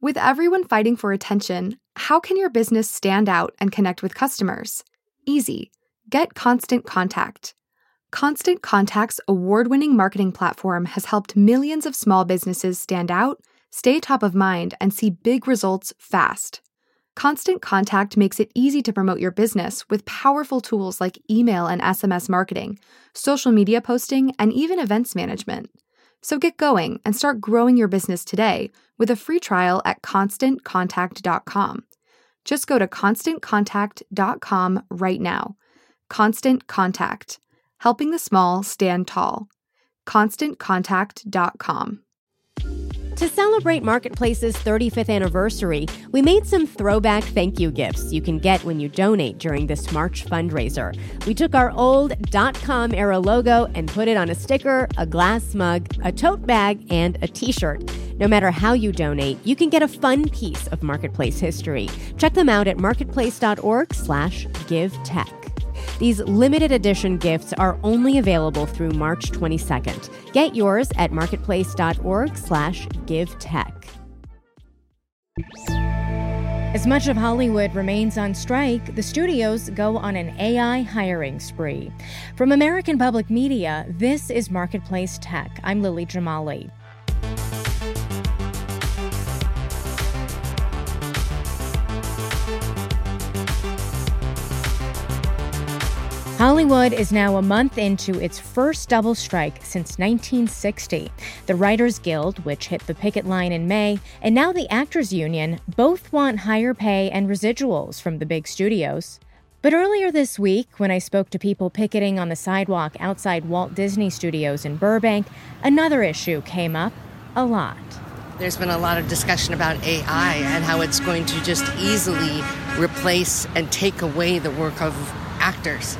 With everyone fighting for attention, how can your business stand out and connect with customers? Easy. Get Constant Contact. Constant Contact's award winning marketing platform has helped millions of small businesses stand out, stay top of mind, and see big results fast. Constant Contact makes it easy to promote your business with powerful tools like email and SMS marketing, social media posting, and even events management. So get going and start growing your business today with a free trial at constantcontact.com. Just go to constantcontact.com right now. Constant Contact, helping the small stand tall. ConstantContact.com. To celebrate Marketplace's 35th anniversary, we made some throwback thank you gifts you can get when you donate during this March fundraiser. We took our old .com era logo and put it on a sticker, a glass mug, a tote bag, and a t-shirt. No matter how you donate, you can get a fun piece of Marketplace history. Check them out at marketplace.org/give-tech. These limited edition gifts are only available through March 22nd. Get yours at marketplace.org/give-tech. As much of Hollywood remains on strike, the studios go on an AI hiring spree. From American Public Media, this is Marketplace Tech. I'm Lily Jamali. Hollywood is now a month into its first double strike since 1960. The Writers Guild, which hit the picket line in May, and now the Actors Union both want higher pay and residuals from the big studios. But earlier this week, when I spoke to people picketing on the sidewalk outside Walt Disney Studios in Burbank, another issue came up a lot. There's been a lot of discussion about AI and how it's going to just easily replace and take away the work of actors.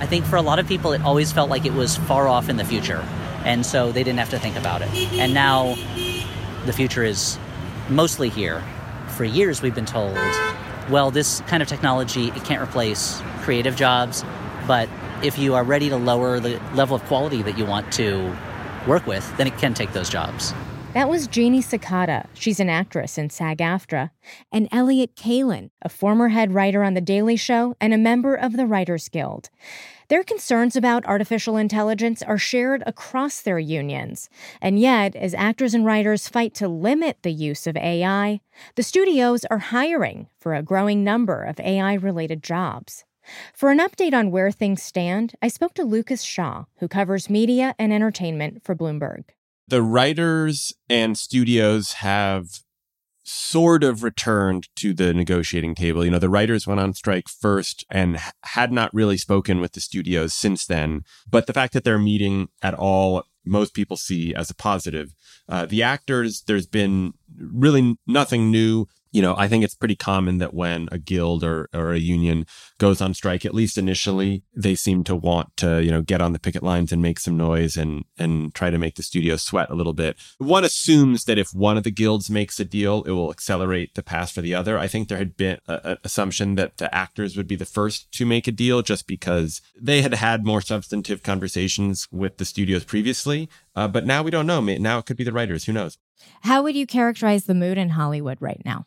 I think for a lot of people, it always felt like it was far off in the future. And so they didn't have to think about it. And now the future is mostly here. For years, we've been told, well, this kind of technology, it can't replace creative jobs. But if you are ready to lower the level of quality that you want to work with, then it can take those jobs. That was Jeannie Sakata. She's an actress in SAG AFTRA. And Elliott Kalan, a former head writer on The Daily Show and a member of the Writers Guild. Their concerns about artificial intelligence are shared across their unions. And yet, as actors and writers fight to limit the use of AI, the studios are hiring for a growing number of AI related jobs. For an update on where things stand, I spoke to Lucas Shaw, who covers media and entertainment for Bloomberg the writers and studios have sort of returned to the negotiating table. You know, the writers went on strike first and had not really spoken with the studios since then. But the fact that they're meeting at all, most people see as a positive. Uh, the actors, there's been really nothing new you know, I think it's pretty common that when a guild or, or a union goes on strike, at least initially, they seem to want to, you know, get on the picket lines and make some noise and, and try to make the studio sweat a little bit. One assumes that if one of the guilds makes a deal, it will accelerate the pass for the other. I think there had been an assumption that the actors would be the first to make a deal just because they had had more substantive conversations with the studios previously. Uh, but now we don't know. Now it could be the writers. Who knows? How would you characterize the mood in Hollywood right now?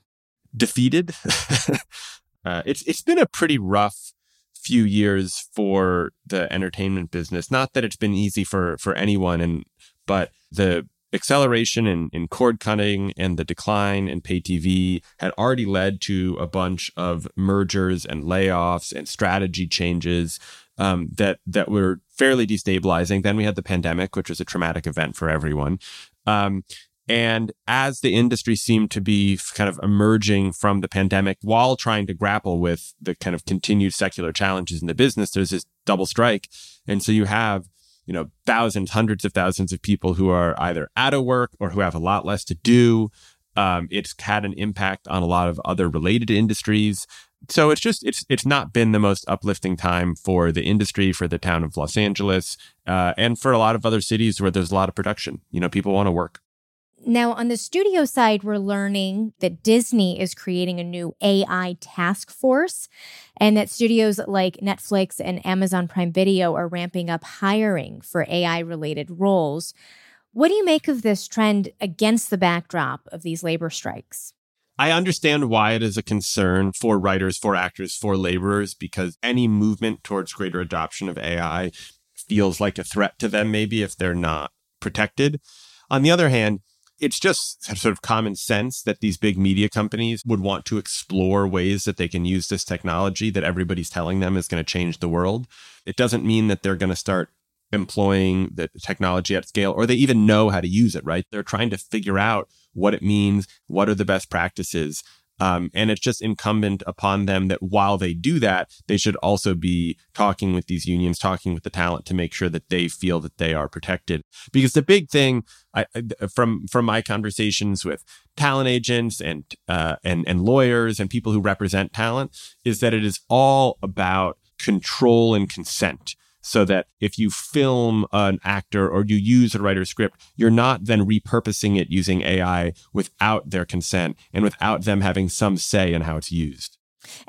Defeated. uh, it's it's been a pretty rough few years for the entertainment business. Not that it's been easy for for anyone, and but the acceleration in, in cord cutting and the decline in pay TV had already led to a bunch of mergers and layoffs and strategy changes um, that that were fairly destabilizing. Then we had the pandemic, which was a traumatic event for everyone. Um, and as the industry seemed to be kind of emerging from the pandemic while trying to grapple with the kind of continued secular challenges in the business, there's this double strike. And so you have, you know, thousands, hundreds of thousands of people who are either out of work or who have a lot less to do. Um, it's had an impact on a lot of other related industries. So it's just it's it's not been the most uplifting time for the industry, for the town of Los Angeles, uh, and for a lot of other cities where there's a lot of production. You know, people want to work. Now, on the studio side, we're learning that Disney is creating a new AI task force and that studios like Netflix and Amazon Prime Video are ramping up hiring for AI related roles. What do you make of this trend against the backdrop of these labor strikes? I understand why it is a concern for writers, for actors, for laborers, because any movement towards greater adoption of AI feels like a threat to them, maybe if they're not protected. On the other hand, it's just sort of common sense that these big media companies would want to explore ways that they can use this technology that everybody's telling them is going to change the world. It doesn't mean that they're going to start employing the technology at scale or they even know how to use it, right? They're trying to figure out what it means, what are the best practices. Um, and it's just incumbent upon them that while they do that, they should also be talking with these unions, talking with the talent to make sure that they feel that they are protected. Because the big thing I, from from my conversations with talent agents and uh, and and lawyers and people who represent talent is that it is all about control and consent so that if you film an actor or you use a writer's script, you're not then repurposing it using AI without their consent and without them having some say in how it's used.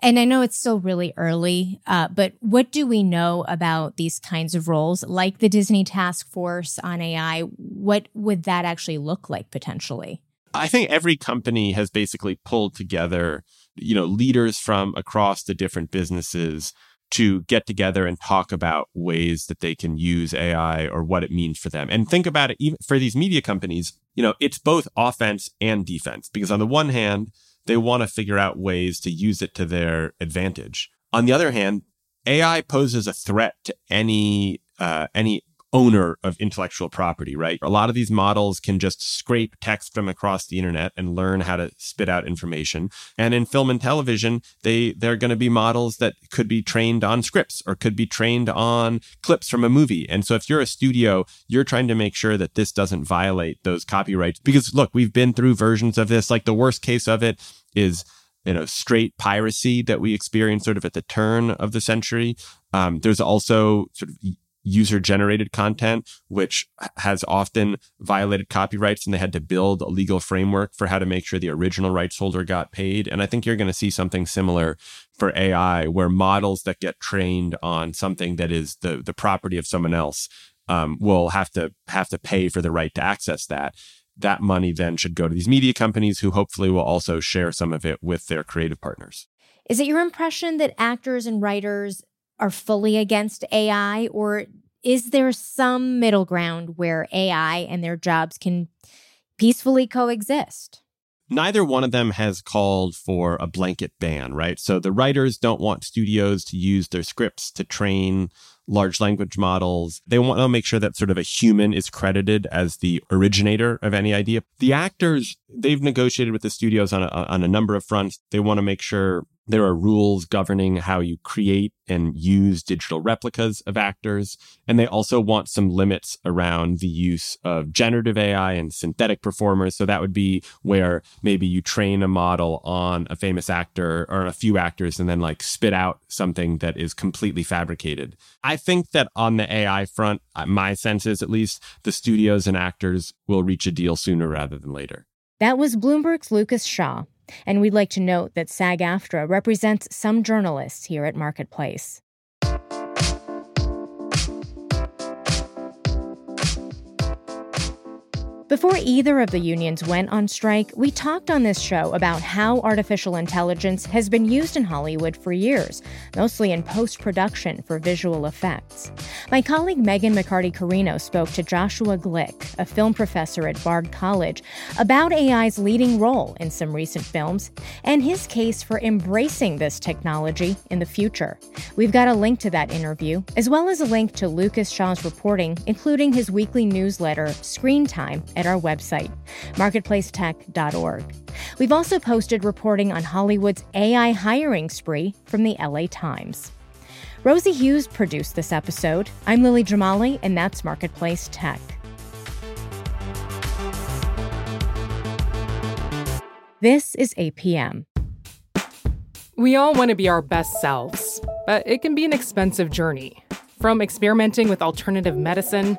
And I know it's still really early, uh, but what do we know about these kinds of roles, like the Disney Task Force on AI? What would that actually look like potentially? I think every company has basically pulled together, you know, leaders from across the different businesses to get together and talk about ways that they can use AI or what it means for them. And think about it, even for these media companies, you know, it's both offense and defense because on the one hand, they want to figure out ways to use it to their advantage. On the other hand, AI poses a threat to any uh, any owner of intellectual property, right? A lot of these models can just scrape text from across the internet and learn how to spit out information. And in film and television, they they're going to be models that could be trained on scripts or could be trained on clips from a movie. And so if you're a studio, you're trying to make sure that this doesn't violate those copyrights because look, we've been through versions of this. Like the worst case of it is you know straight piracy that we experienced sort of at the turn of the century. Um, there's also sort of user generated content, which has often violated copyrights and they had to build a legal framework for how to make sure the original rights holder got paid. And I think you're going to see something similar for AI where models that get trained on something that is the, the property of someone else um, will have to have to pay for the right to access that. That money then should go to these media companies who hopefully will also share some of it with their creative partners. Is it your impression that actors and writers are fully against AI, or is there some middle ground where AI and their jobs can peacefully coexist? Neither one of them has called for a blanket ban, right? So the writers don't want studios to use their scripts to train large language models. They want to make sure that sort of a human is credited as the originator of any idea. The actors, they've negotiated with the studios on a, on a number of fronts. They want to make sure there are rules governing how you create and use digital replicas of actors. And they also want some limits around the use of generative AI and synthetic performers. So that would be where maybe you train a model on a famous actor or a few actors and then like spit out something that is completely fabricated. I think that on the AI front, uh, my sense is at least the studios and actors will reach a deal sooner rather than later. That was Bloomberg's Lucas Shaw. And we'd like to note that SAG AFTRA represents some journalists here at Marketplace. Before either of the unions went on strike, we talked on this show about how artificial intelligence has been used in Hollywood for years, mostly in post production for visual effects. My colleague Megan McCarty Carino spoke to Joshua Glick, a film professor at Bard College, about AI's leading role in some recent films and his case for embracing this technology in the future. We've got a link to that interview, as well as a link to Lucas Shaw's reporting, including his weekly newsletter, Screen Time at our website, marketplacetech.org. We've also posted reporting on Hollywood's AI hiring spree from the LA Times. Rosie Hughes produced this episode. I'm Lily Jamali, and that's Marketplace Tech. This is APM. We all want to be our best selves, but it can be an expensive journey. From experimenting with alternative medicine